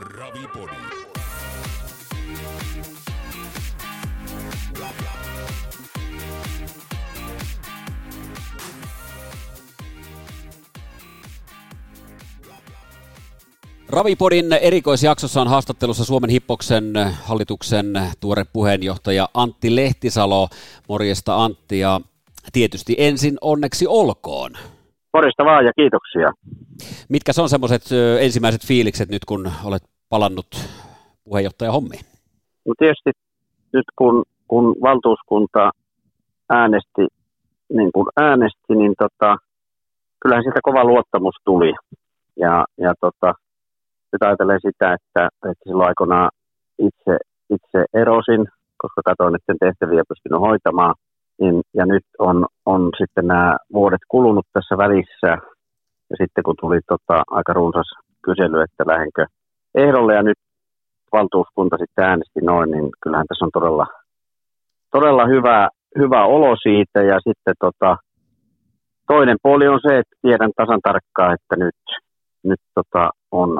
Ravipodi. Ravipodin erikoisjaksossa on haastattelussa Suomen Hippoksen hallituksen tuore puheenjohtaja Antti Lehtisalo. Morjesta Antti ja tietysti ensin onneksi olkoon. Morjesta vaan ja kiitoksia. Mitkä on semmoiset ensimmäiset fiilikset nyt, kun olet palannut puheenjohtaja hommiin? No tietysti nyt kun, kun valtuuskunta äänesti niin kun äänesti, niin tota, kyllähän siitä kova luottamus tuli. Ja, ja tota, nyt ajattelen sitä, että, että silloin aikoinaan itse, itse erosin, koska katsoin, että sen tehtäviä pystynyt hoitamaan. Niin, ja nyt on, on sitten nämä vuodet kulunut tässä välissä. Ja sitten kun tuli tota, aika runsas kysely, että lähdenkö ehdolle ja nyt valtuuskunta sitten äänesti noin, niin kyllähän tässä on todella, todella hyvä, hyvä olo siitä. Ja sitten tota, toinen puoli on se, että tiedän tasan tarkkaan, että nyt, nyt tota, on,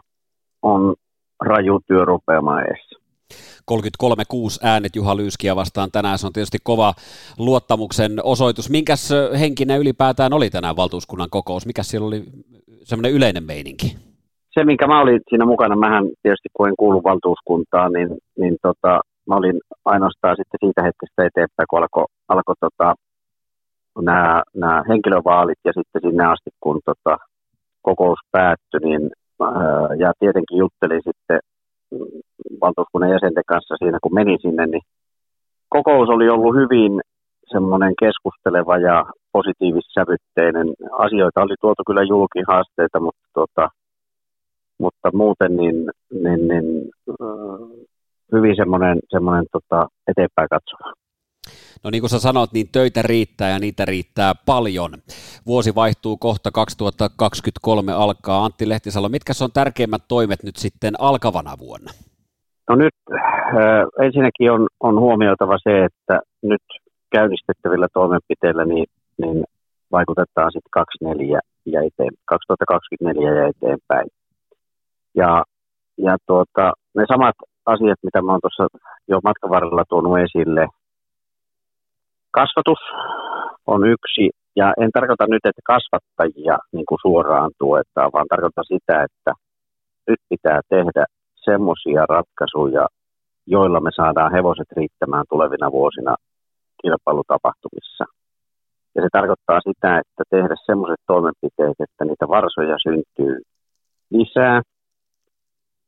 on raju työ rupeamaan edessä. 33-6 äänet Juha Lyyskiä vastaan tänään. Se on tietysti kova luottamuksen osoitus. Minkäs henkinen ylipäätään oli tänään valtuuskunnan kokous? Mikä siellä oli semmoinen yleinen meininki? Se, minkä mä olin siinä mukana, mähän tietysti kun en kuulu valtuuskuntaan, niin, niin tota, mä olin ainoastaan sitten siitä hetkestä eteenpäin, kun alkoi alko, tota, nämä, nämä henkilövaalit ja sitten sinne asti, kun tota, kokous päättyi, niin ja tietenkin juttelin sitten valtuuskunnan jäsenten kanssa siinä, kun meni sinne, niin kokous oli ollut hyvin semmoinen keskusteleva ja positiivissävytteinen. Asioita oli tuotu kyllä julki haasteita, mutta, tota, mutta muuten niin, niin, niin hyvin semmoinen, semmoinen tota, eteenpäin katsova. No niin kuin sä sanot, niin töitä riittää ja niitä riittää paljon. Vuosi vaihtuu kohta 2023 alkaa. Antti Lehtisalo, mitkä on tärkeimmät toimet nyt sitten alkavana vuonna? No nyt äh, ensinnäkin on, on huomioitava se, että nyt käynnistettävillä toimenpiteillä niin, niin vaikutetaan sitten 24 ja eteen, 2024 ja eteenpäin. Ja, ja tuota, ne samat asiat, mitä mä oon tuossa jo matkan varrella tuonut esille, kasvatus on yksi, ja en tarkoita nyt, että kasvattajia niin kuin suoraan tuetaan, vaan tarkoitan sitä, että nyt pitää tehdä semmoisia ratkaisuja, joilla me saadaan hevoset riittämään tulevina vuosina kilpailutapahtumissa. Ja se tarkoittaa sitä, että tehdä semmoiset toimenpiteet, että niitä varsoja syntyy lisää.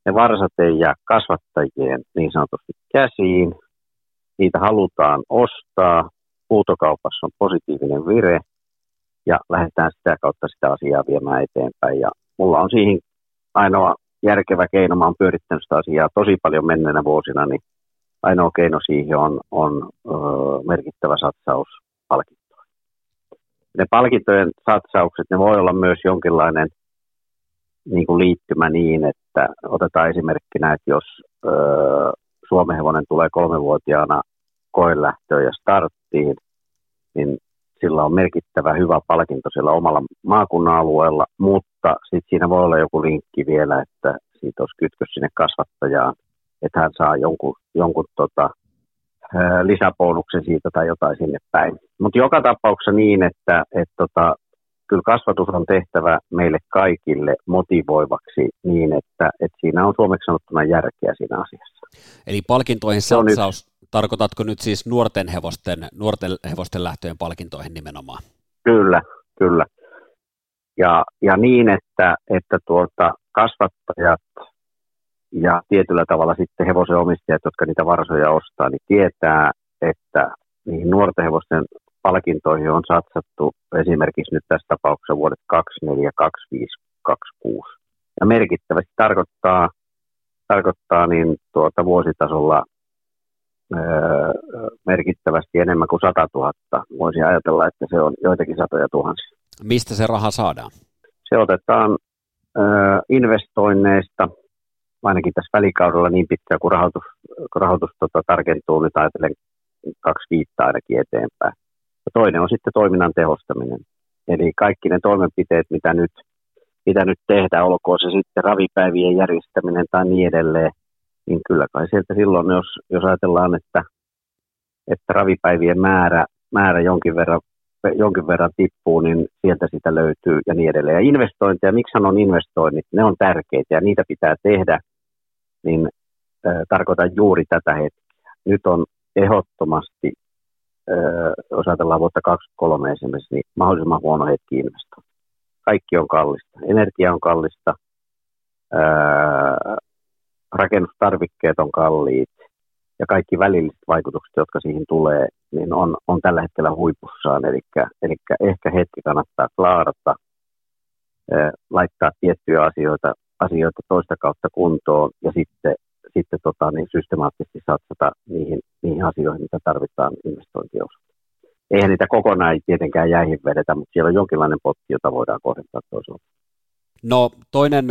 Ne varsat ei jää kasvattajien niin sanotusti käsiin. Niitä halutaan ostaa. Huutokaupassa on positiivinen vire ja lähdetään sitä kautta sitä asiaa viemään eteenpäin. Ja mulla on siihen ainoa järkevä keino. Mä oon pyörittänyt sitä asiaa tosi paljon menneenä vuosina, niin ainoa keino siihen on, on ö, merkittävä satsaus palkintoihin. Ne palkintojen satsaukset, ne voi olla myös jonkinlainen niin kuin liittymä niin, että otetaan esimerkkinä, että jos ö, Suomen hevonen tulee kolmevuotiaana koelähtöön ja starttiin, niin sillä on merkittävä hyvä palkinto siellä omalla maakunnan alueella, mutta sitten siinä voi olla joku linkki vielä, että siitä olisi kytkös sinne kasvattajaan, että hän saa jonkun, jonkun tota, lisäbonuksen siitä tai jotain sinne päin. Mutta joka tapauksessa niin, että et tota, kyllä kasvatus on tehtävä meille kaikille motivoivaksi niin, että, että siinä on suomeksi sanottuna järkeä siinä asiassa. Eli palkintoihin satsaus, tarkoitatko nyt siis nuorten hevosten, nuorten hevosten lähtöjen palkintoihin nimenomaan? Kyllä, kyllä. Ja, ja niin, että, että tuota, kasvattajat ja tietyllä tavalla sitten hevosen omistajat, jotka niitä varsoja ostaa, niin tietää, että niihin nuorten hevosten palkintoihin on satsattu esimerkiksi nyt tässä tapauksessa vuodet 24, 25, 26. Ja merkittävästi tarkoittaa, tarkoittaa niin tuota vuositasolla merkittävästi enemmän kuin 100 000. Voisi ajatella, että se on joitakin satoja tuhansia. Mistä se raha saadaan? Se otetaan investoinneista, ainakin tässä välikaudella niin pitkään, kun rahoitus, kun rahoitus tota, tarkentuu, niin ajatellen kaksi viittaa ainakin eteenpäin. Ja toinen on sitten toiminnan tehostaminen. Eli kaikki ne toimenpiteet, mitä nyt pitänyt tehdä, olkoon se sitten ravipäivien järjestäminen tai niin edelleen, niin kyllä kai sieltä silloin, jos, jos ajatellaan, että, että ravipäivien määrä, määrä jonkin, verran, jonkin verran tippuu, niin sieltä sitä löytyy ja niin edelleen. Ja investointeja, miksi sanon investoinnit, ne on tärkeitä ja niitä pitää tehdä, niin äh, tarkoitan juuri tätä hetkeä. Nyt on ehdottomasti, äh, jos ajatellaan vuotta 2023 esimerkiksi, niin mahdollisimman huono hetki investoida. Kaikki on kallista. Energia on kallista, ää, rakennustarvikkeet on kalliit ja kaikki välilliset vaikutukset, jotka siihen tulee, niin on, on tällä hetkellä huipussaan. Eli, eli ehkä hetki kannattaa klaarata, laittaa tiettyjä asioita, asioita toista kautta kuntoon ja sitten, sitten tota, niin systemaattisesti satsata niihin, niihin asioihin, mitä tarvitaan investointien eihän niitä kokonaan tietenkään jäihin vedetä, mutta siellä on jonkinlainen potti, jota voidaan kohdentaa toisaalta. No toinen,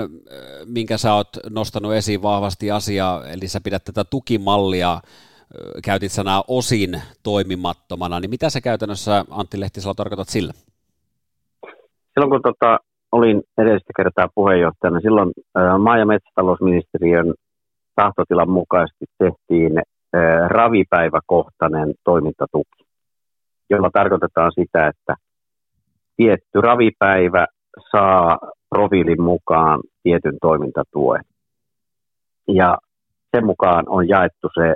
minkä sä oot nostanut esiin vahvasti asia, eli sä pidät tätä tukimallia, käytit sanaa osin toimimattomana, niin mitä sä käytännössä Antti Lehtisalo tarkoitat sillä? Silloin kun tota, olin edellistä kertaa puheenjohtajana, silloin maa- ja metsätalousministeriön tahtotilan mukaisesti tehtiin ravipäiväkohtainen toimintatuki jolla tarkoitetaan sitä, että tietty ravipäivä saa profiilin mukaan tietyn toimintatuen. Ja sen mukaan on jaettu se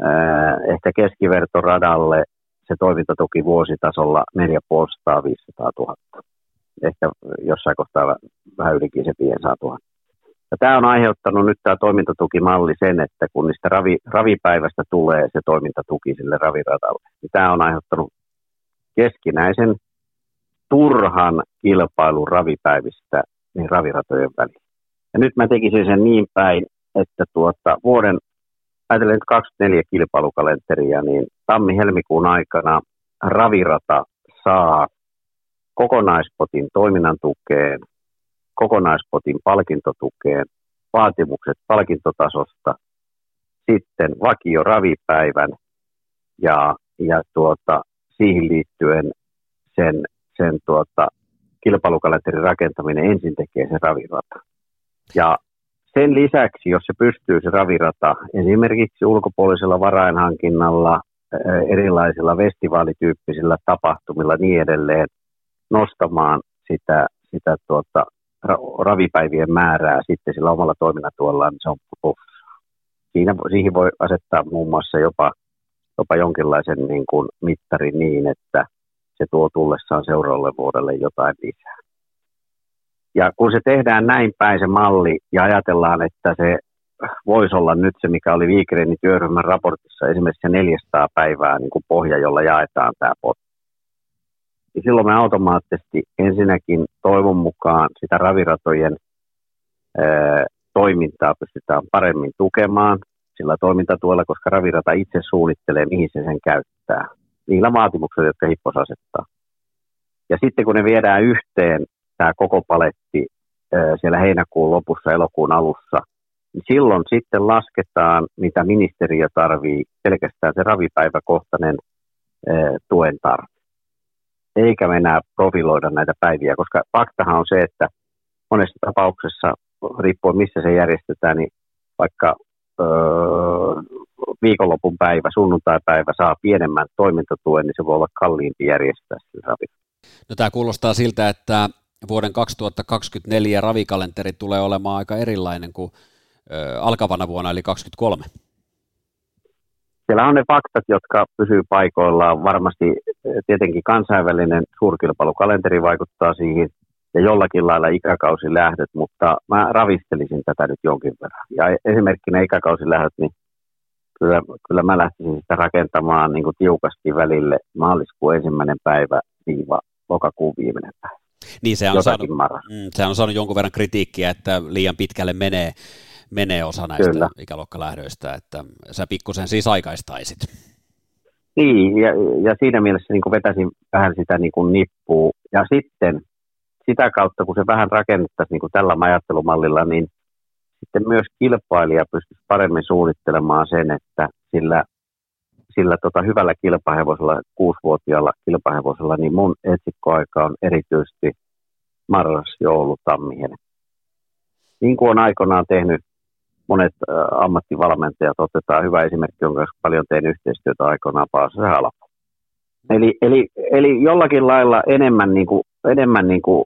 ää, ehkä keskivertoradalle se toimintatuki vuositasolla 4500 000. Ehkä jossain kohtaa vähän ylikin se 500 000. Ja tämä on aiheuttanut nyt tämä toimintatukimalli sen, että kun niistä ravi, ravipäivästä tulee se toimintatuki sille raviradalle, niin tämä on aiheuttanut keskinäisen turhan kilpailun ravipäivistä niin raviratojen väliin. Ja nyt mä tekisin sen niin päin, että tuota, vuoden, ajatellen 24 kilpailukalenteria, niin tammi-helmikuun aikana ravirata saa kokonaispotin toiminnan tukeen, kokonaispotin palkintotukeen, vaatimukset palkintotasosta, sitten vakio ravipäivän ja, ja tuota, siihen liittyen sen, sen tuota, kilpailukalenterin rakentaminen ensin tekee se ravirata. Ja sen lisäksi, jos se pystyy se ravirata esimerkiksi ulkopuolisella varainhankinnalla, erilaisilla festivaalityyppisillä tapahtumilla niin edelleen nostamaan sitä, sitä tuota, ravipäivien määrää sitten sillä omalla toiminnatuollaan, niin se on. Siinä, siihen voi asettaa muun muassa jopa, jopa jonkinlaisen niin kuin mittarin niin, että se tuo tullessaan seuraavalle vuodelle jotain lisää. Ja kun se tehdään näin päin se malli ja ajatellaan, että se voisi olla nyt se, mikä oli Viikreinin työryhmän raportissa, esimerkiksi se 400 päivää niin kuin pohja, jolla jaetaan tämä potti niin silloin me automaattisesti ensinnäkin toivon mukaan sitä raviratojen ää, toimintaa pystytään paremmin tukemaan sillä toimintatuella, koska ravirata itse suunnittelee, mihin se sen käyttää, niillä vaatimuksilla, jotka Hippos asettaa. Ja sitten kun ne viedään yhteen, tämä koko paletti siellä heinäkuun lopussa, elokuun alussa, niin silloin sitten lasketaan, mitä ministeriö tarvii, pelkästään se ravipäiväkohtainen tuen tarve eikä me enää profiloida näitä päiviä, koska faktahan on se, että monessa tapauksessa, riippuen missä se järjestetään, niin vaikka öö, viikonlopun päivä, sunnuntai-päivä saa pienemmän toimintatuen, niin se voi olla kalliimpi järjestää sillä ravilla. No, tämä kuulostaa siltä, että vuoden 2024 ravikalenteri tulee olemaan aika erilainen kuin ö, alkavana vuonna, eli 2023 siellä on ne faktat, jotka pysyy paikoillaan. Varmasti tietenkin kansainvälinen suurkilpailukalenteri vaikuttaa siihen ja jollakin lailla ikäkausilähdöt, mutta mä ravistelisin tätä nyt jonkin verran. Ja esimerkkinä ikäkausilähdöt, niin kyllä, kyllä mä lähtisin sitä rakentamaan niin kuin tiukasti välille maaliskuun ensimmäinen päivä viiva lokakuun viimeinen päivä. Niin se on, saanut, mm, se on saanut jonkun verran kritiikkiä, että liian pitkälle menee menee osa näistä Kyllä. ikäluokkalähdöistä, että sä pikkusen siis aikaistaisit. Niin, ja, ja siinä mielessä niin vetäisin vähän sitä niin kuin nippua. Ja sitten sitä kautta, kun se vähän rakennettaisiin niin kuin tällä ajattelumallilla, niin sitten myös kilpailija pystyisi paremmin suunnittelemaan sen, että sillä, sillä tota hyvällä kilpahevosella, kuusivuotiaalla kilpahevosella, niin mun etsikkoaika on erityisesti marras, joulu, tammi, Niin kuin on aikoinaan tehnyt monet ammattivalmentajat, otetaan hyvä esimerkki, jonka paljon tein yhteistyötä aikoinaan Paasassa Halpo. Eli, eli, eli jollakin lailla enemmän, niin kuin, enemmän niin kuin,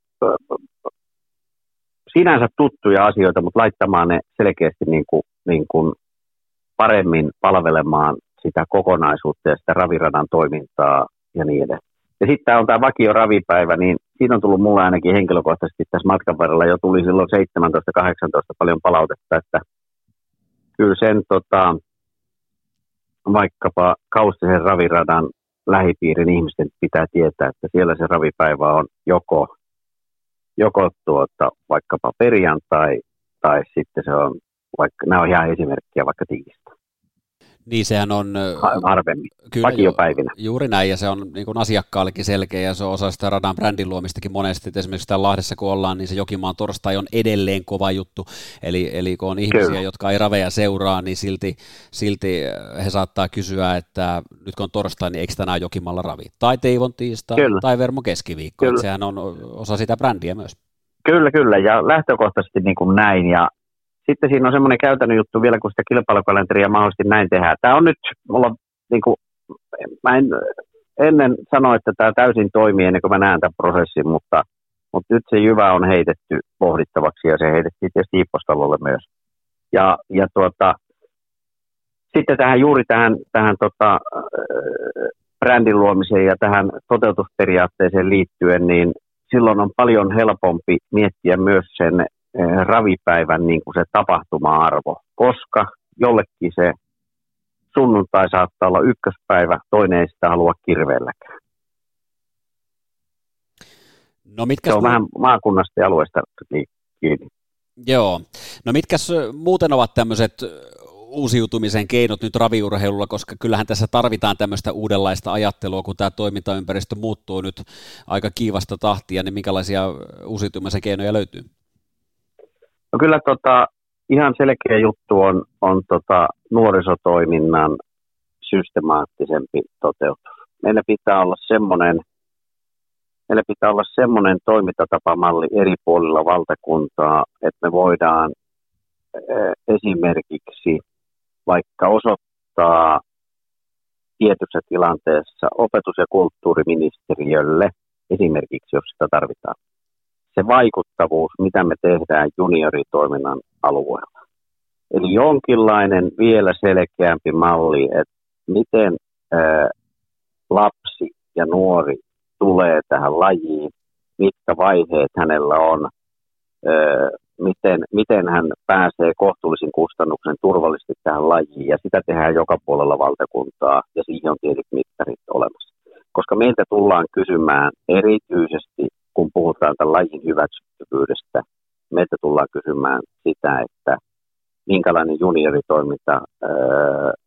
sinänsä tuttuja asioita, mutta laittamaan ne selkeästi niin kuin, niin kuin paremmin palvelemaan sitä kokonaisuutta ja sitä raviradan toimintaa ja niin edelleen. Ja sitten on tämä vakio ravipäivä, niin siinä on tullut mulle ainakin henkilökohtaisesti tässä matkan varrella jo tuli silloin 17-18 paljon palautetta, että kyllä sen tota, vaikkapa kaustisen raviradan lähipiirin ihmisten pitää tietää, että siellä se ravipäivä on joko, joko tuota, vaikkapa perjantai tai sitten se on, vaikka, nämä on ihan esimerkkiä vaikka tiistai. Niin sehän on... Harvemmin, kyllä, vakiopäivinä. Juuri näin, ja se on niin kuin asiakkaallekin selkeä, ja se on osa sitä radan brändin luomistakin monesti. että esimerkiksi täällä Lahdessa kun ollaan, niin se Jokimaan torstai on edelleen kova juttu. Eli, eli kun on ihmisiä, kyllä. jotka ei raveja seuraa, niin silti, silti he saattaa kysyä, että nyt kun on torstai, niin eikö tänään Jokimalla ravi? Tai Teivon tiistai, kyllä. tai Vermo keskiviikko. Sehän on osa sitä brändiä myös. Kyllä, kyllä, ja lähtökohtaisesti niin kuin näin, ja sitten siinä on semmoinen käytännön juttu vielä, kun sitä kilpailukalenteria mahdollisesti näin tehdään. Tämä on nyt, mulla niin kuin, mä en ennen sano, että tämä täysin toimii ennen kuin mä näen tämän prosessin, mutta, mutta nyt se jyvä on heitetty pohdittavaksi ja se heitettiin tietysti Ippostalolle myös. Ja, ja tuota, sitten tähän juuri tähän, tähän tota, brändin luomiseen ja tähän toteutusperiaatteeseen liittyen, niin silloin on paljon helpompi miettiä myös sen ravipäivän niin kuin se tapahtuma-arvo, koska jollekin se sunnuntai saattaa olla ykköspäivä, toinen ei sitä halua kirveelläkään. No mitkä se on vähän maakunnasta ja alueesta kiinni. Joo. No mitkä muuten ovat tämmöiset uusiutumisen keinot nyt raviurheilulla, koska kyllähän tässä tarvitaan tämmöistä uudenlaista ajattelua, kun tämä toimintaympäristö muuttuu nyt aika kiivasta tahtia, niin minkälaisia uusiutumisen keinoja löytyy? No kyllä tota, ihan selkeä juttu on, on tota, nuorisotoiminnan systemaattisempi toteutus. Meillä pitää olla semmoinen meillä pitää olla semmoinen toimintatapamalli eri puolilla valtakuntaa, että me voidaan esimerkiksi vaikka osoittaa tietyssä tilanteessa opetus- ja kulttuuriministeriölle, esimerkiksi jos sitä tarvitaan, se vaikuttavuus, mitä me tehdään junioritoiminnan alueella. Eli jonkinlainen vielä selkeämpi malli, että miten lapsi ja nuori tulee tähän lajiin, mitkä vaiheet hänellä on, miten, miten hän pääsee kohtuullisin kustannuksen turvallisesti tähän lajiin, ja sitä tehdään joka puolella valtakuntaa, ja siihen on tietyt mittarit olemassa. Koska meiltä tullaan kysymään erityisesti kun puhutaan tämän lajin hyväksyttävyydestä, meiltä tullaan kysymään sitä, että minkälainen junioritoiminta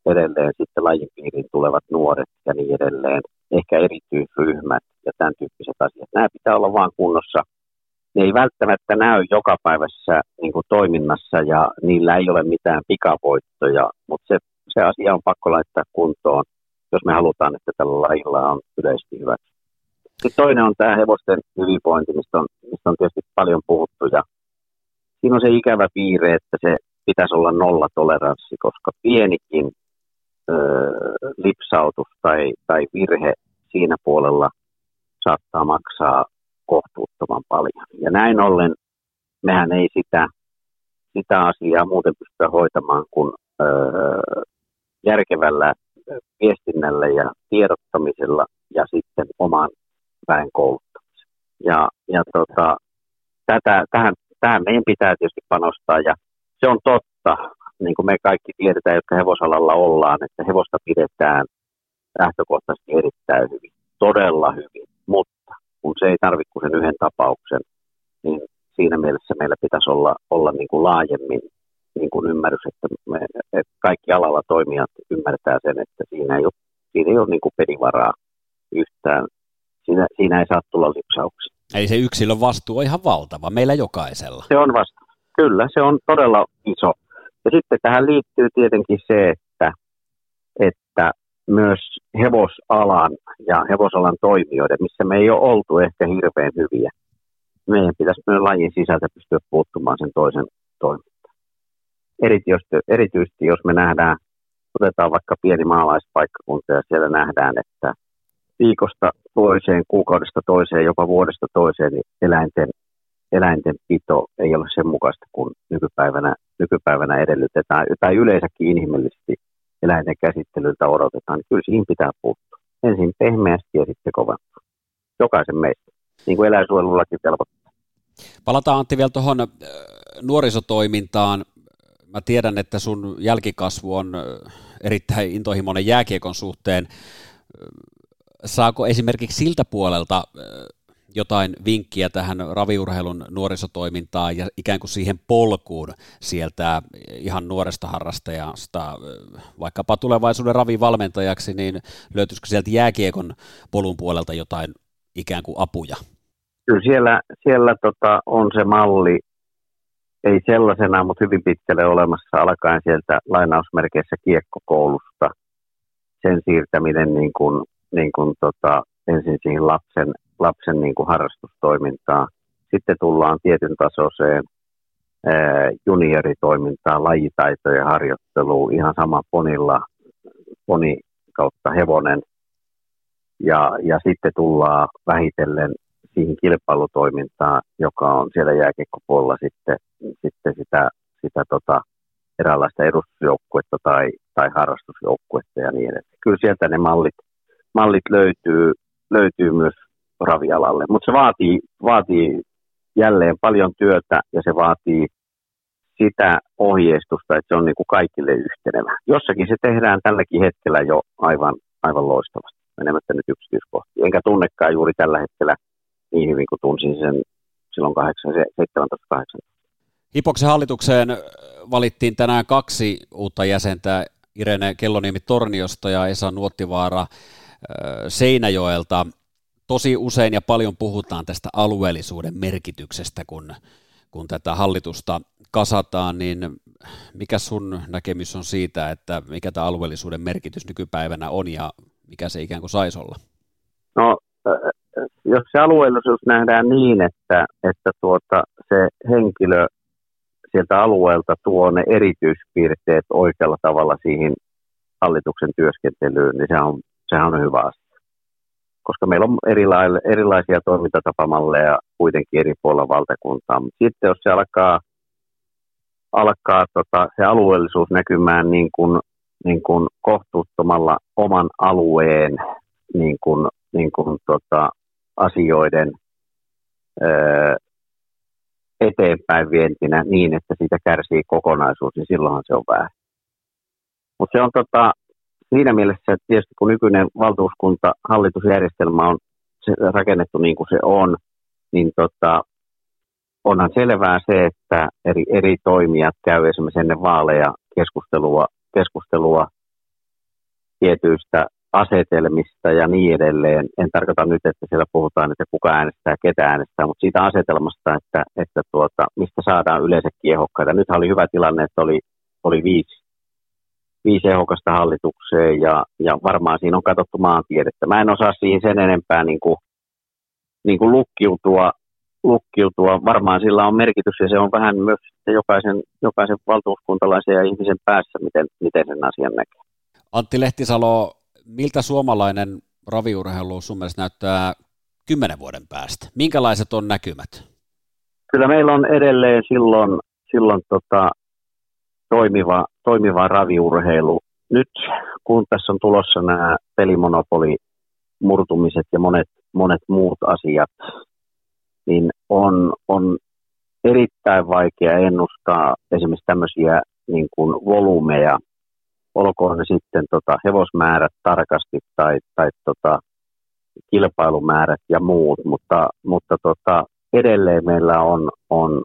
edelleen sitten lajin piiriin tulevat nuoret ja niin edelleen, ehkä erityisryhmät ja tämän tyyppiset asiat. Nämä pitää olla vaan kunnossa. Ne ei välttämättä näy jokapäiväisessä niin kuin toiminnassa ja niillä ei ole mitään pikavoittoja, mutta se, se asia on pakko laittaa kuntoon, jos me halutaan, että tällä lajilla on yleisesti hyväksi. Sitten toinen on tämä hevosten hyvinvointi, mistä on, mistä on tietysti paljon puhuttu. Ja siinä on se ikävä piirre, että se pitäisi olla nollatoleranssi, koska pienikin ö, lipsautus tai, tai virhe siinä puolella saattaa maksaa kohtuuttoman paljon. Ja näin ollen mehän ei sitä, sitä asiaa muuten pystytä hoitamaan kuin ö, järkevällä viestinnällä ja tiedottamisella ja sitten oman väen kouluttamisen. Ja, ja tota, tätä, tähän, tähän meidän pitää tietysti panostaa ja se on totta, niin kuin me kaikki tiedetään, jotka hevosalalla ollaan, että hevosta pidetään lähtökohtaisesti erittäin hyvin, todella hyvin, mutta kun se ei tarvitse kuin sen yhden tapauksen, niin siinä mielessä meillä pitäisi olla, olla niin kuin laajemmin niin kuin ymmärrys, että, me, että kaikki alalla toimijat ymmärtää sen, että siinä ei ole, siinä ei ole niin kuin pelivaraa yhtään siinä, siinä ei saa tulla lipsauksia. Eli se yksilön vastuu on ihan valtava, meillä jokaisella. Se on vastuu. Kyllä, se on todella iso. Ja sitten tähän liittyy tietenkin se, että, että myös hevosalan ja hevosalan toimijoiden, missä me ei ole oltu ehkä hirveän hyviä, meidän pitäisi myös lajin sisältä pystyä puuttumaan sen toisen toimintaan. Erityisesti, erityisesti jos me nähdään, otetaan vaikka pieni maalaispaikkakunta ja siellä nähdään, että viikosta toiseen, kuukaudesta toiseen, jopa vuodesta toiseen, niin eläinten, eläinten pito ei ole sen mukaista kuin nykypäivänä, nykypäivänä edellytetään, tai yleensäkin inhimillisesti eläinten käsittelyltä odotetaan, niin kyllä siihen pitää puuttua. Ensin pehmeästi ja sitten koventaa. Jokaisen meistä, niin kuin eläinsuojelulaki velvoittaa. Palataan Antti vielä tuohon nuorisotoimintaan. Mä tiedän, että sun jälkikasvu on erittäin intohimoinen jääkiekon suhteen. Äh, saako esimerkiksi siltä puolelta jotain vinkkiä tähän raviurheilun nuorisotoimintaan ja ikään kuin siihen polkuun sieltä ihan nuoresta harrastajasta, vaikkapa tulevaisuuden ravivalmentajaksi, niin löytyisikö sieltä jääkiekon polun puolelta jotain ikään kuin apuja? Kyllä siellä, siellä tota, on se malli, ei sellaisena, mutta hyvin pitkälle olemassa alkaen sieltä lainausmerkeissä kiekkokoulusta. Sen siirtäminen niin kuin, niin kuin tota, ensin siihen lapsen lapsen niin kuin harrastustoimintaa. Sitten tullaan tietyn tasoiseen junioritoimintaan, lajitaitojen harjoitteluun, ihan sama ponilla, poni kautta hevonen. Ja, ja sitten tullaan vähitellen siihen kilpailutoimintaan, joka on siellä jääkiekkopuolella sitten, sitten sitä, sitä tota, eräänlaista edustusjoukkuetta tai, tai harrastusjoukkuetta ja niin edelleen. Kyllä sieltä ne mallit, mallit löytyy, löytyy myös ravialalle. Mutta se vaatii, vaatii jälleen paljon työtä ja se vaatii sitä ohjeistusta, että se on niin kuin kaikille yhtenevä. Jossakin se tehdään tälläkin hetkellä jo aivan, aivan loistavasti, menemättä nyt yksityiskohtiin. Enkä tunnekaan juuri tällä hetkellä niin hyvin kuin tunsin sen silloin 17-18. Hipoksen hallitukseen valittiin tänään kaksi uutta jäsentä, Irene Kelloniemi Torniosta ja Esa Nuottivaara Seinäjoelta tosi usein ja paljon puhutaan tästä alueellisuuden merkityksestä, kun, kun tätä hallitusta kasataan, niin mikä sun näkemys on siitä, että mikä tämä alueellisuuden merkitys nykypäivänä on ja mikä se ikään kuin saisi olla? No, jos se alueellisuus nähdään niin, että, että tuota, se henkilö sieltä alueelta tuo ne erityispiirteet oikealla tavalla siihen hallituksen työskentelyyn, niin se on, sehän on hyvä asia koska meillä on erilaisia toimintatapamalleja kuitenkin eri puolilla valtakuntaa. Mutta sitten jos se alkaa, alkaa tota, se alueellisuus näkymään niin kuin, niin kuin kohtuuttomalla oman alueen niin kuin, niin kuin, tota, asioiden öö, eteenpäin vientinä niin, että siitä kärsii kokonaisuus, niin silloinhan se on väärin. Mutta se on tota, siinä mielessä, että tietysti kun nykyinen valtuuskunta, hallitusjärjestelmä on rakennettu niin kuin se on, niin tota, onhan selvää se, että eri, eri toimijat käy esimerkiksi ennen vaaleja keskustelua, keskustelua tietyistä asetelmista ja niin edelleen. En tarkoita nyt, että siellä puhutaan, että kuka äänestää, ketä äänestää, mutta siitä asetelmasta, että, että tuota, mistä saadaan yleensä kiehokkaita. Nyt oli hyvä tilanne, että oli, oli viisi viisi ehokasta hallitukseen ja, ja varmaan siinä on katsottu maantiedettä. Mä en osaa siihen sen enempää niin kuin, niin kuin lukkiutua, lukkiutua. Varmaan sillä on merkitys ja se on vähän myös jokaisen, jokaisen valtuuskuntalaisen ja ihmisen päässä, miten, miten sen asian näkee. Antti Lehtisalo, miltä suomalainen raviurheilu sun mielestä näyttää kymmenen vuoden päästä? Minkälaiset on näkymät? Kyllä meillä on edelleen silloin, silloin tota, toimiva, toimiva raviurheilu. Nyt kun tässä on tulossa nämä pelimonopoli murtumiset ja monet, monet muut asiat, niin on, on erittäin vaikea ennustaa esimerkiksi tämmöisiä niin kuin volyymeja, olkoon ne sitten tota, hevosmäärät tarkasti tai, tai tota, kilpailumäärät ja muut, mutta, mutta tota, edelleen meillä on, on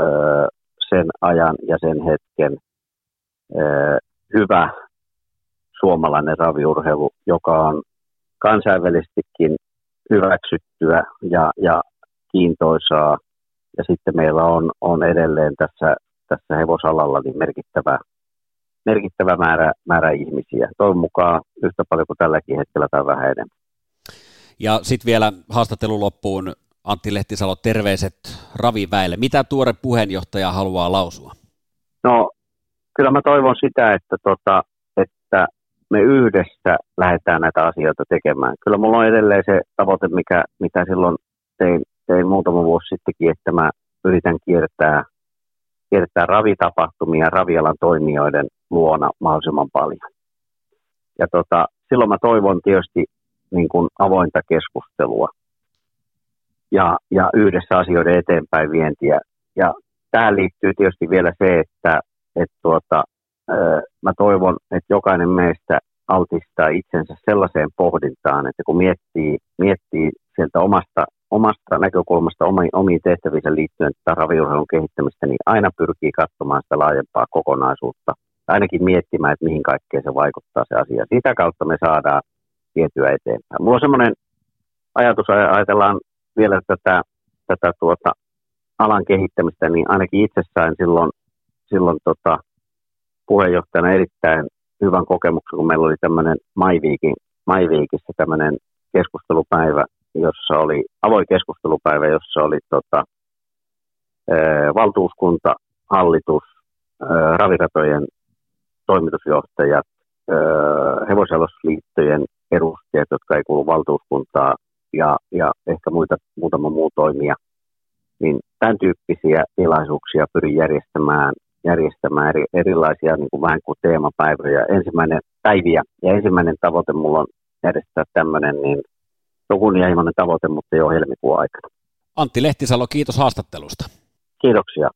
öö, sen ajan ja sen hetken hyvä suomalainen raviurheilu, joka on kansainvälisestikin hyväksyttyä ja, ja kiintoisaa. Ja sitten meillä on, on edelleen tässä, tässä hevosalalla niin merkittävä, merkittävä määrä, määrä ihmisiä. Toivon mukaan yhtä paljon kuin tälläkin hetkellä tai vähän enemmän. Ja sitten vielä haastattelun loppuun Antti Lehtisalo, terveiset Raviväelle. Mitä tuore puheenjohtaja haluaa lausua? No, kyllä mä toivon sitä, että, tota, että me yhdessä lähdetään näitä asioita tekemään. Kyllä mulla on edelleen se tavoite, mikä, mitä silloin tein, tein muutama vuosi sittenkin, että mä yritän kiertää, kiertää ravitapahtumia ravialan toimijoiden luona mahdollisimman paljon. Ja tota, silloin mä toivon tietysti niin kuin avointa keskustelua ja, ja yhdessä asioiden eteenpäin vientiä. Ja tähän liittyy tietysti vielä se, että, että tuota, mä toivon, että jokainen meistä altistaa itsensä sellaiseen pohdintaan, että kun miettii, miettii sieltä omasta, omasta näkökulmasta omiin, omiin tehtävissä liittyen tätä raviurheilun kehittämistä, niin aina pyrkii katsomaan sitä laajempaa kokonaisuutta. Ainakin miettimään, että mihin kaikkeen se vaikuttaa se asia. Sitä kautta me saadaan vietyä eteenpäin. Mulla on semmoinen ajatus, ajatellaan vielä tätä, tätä tuota alan kehittämistä, niin ainakin itse sain silloin, silloin tota, puheenjohtajana erittäin hyvän kokemuksen, kun meillä oli tämmöinen Maiviikin, Maiviikissä tämmöinen keskustelupäivä, jossa oli avoin keskustelupäivä, jossa oli tota, valtuuskunta, hallitus, raviratojen toimitusjohtajat, hevosjalosliittojen edustajat, jotka ei kuulu valtuuskuntaa, ja, ja ehkä muita, muutama muu toimija, niin tämän tyyppisiä tilaisuuksia pyrin järjestämään, järjestämään eri, erilaisia niin kuin vähän kuin teemapäiviä, ensimmäinen päiviä, ja ensimmäinen tavoite mulla on järjestää tämmöinen, niin on kunnianhimoinen tavoite, mutta jo helmikuun aikana. Antti Lehtisalo, kiitos haastattelusta. Kiitoksia.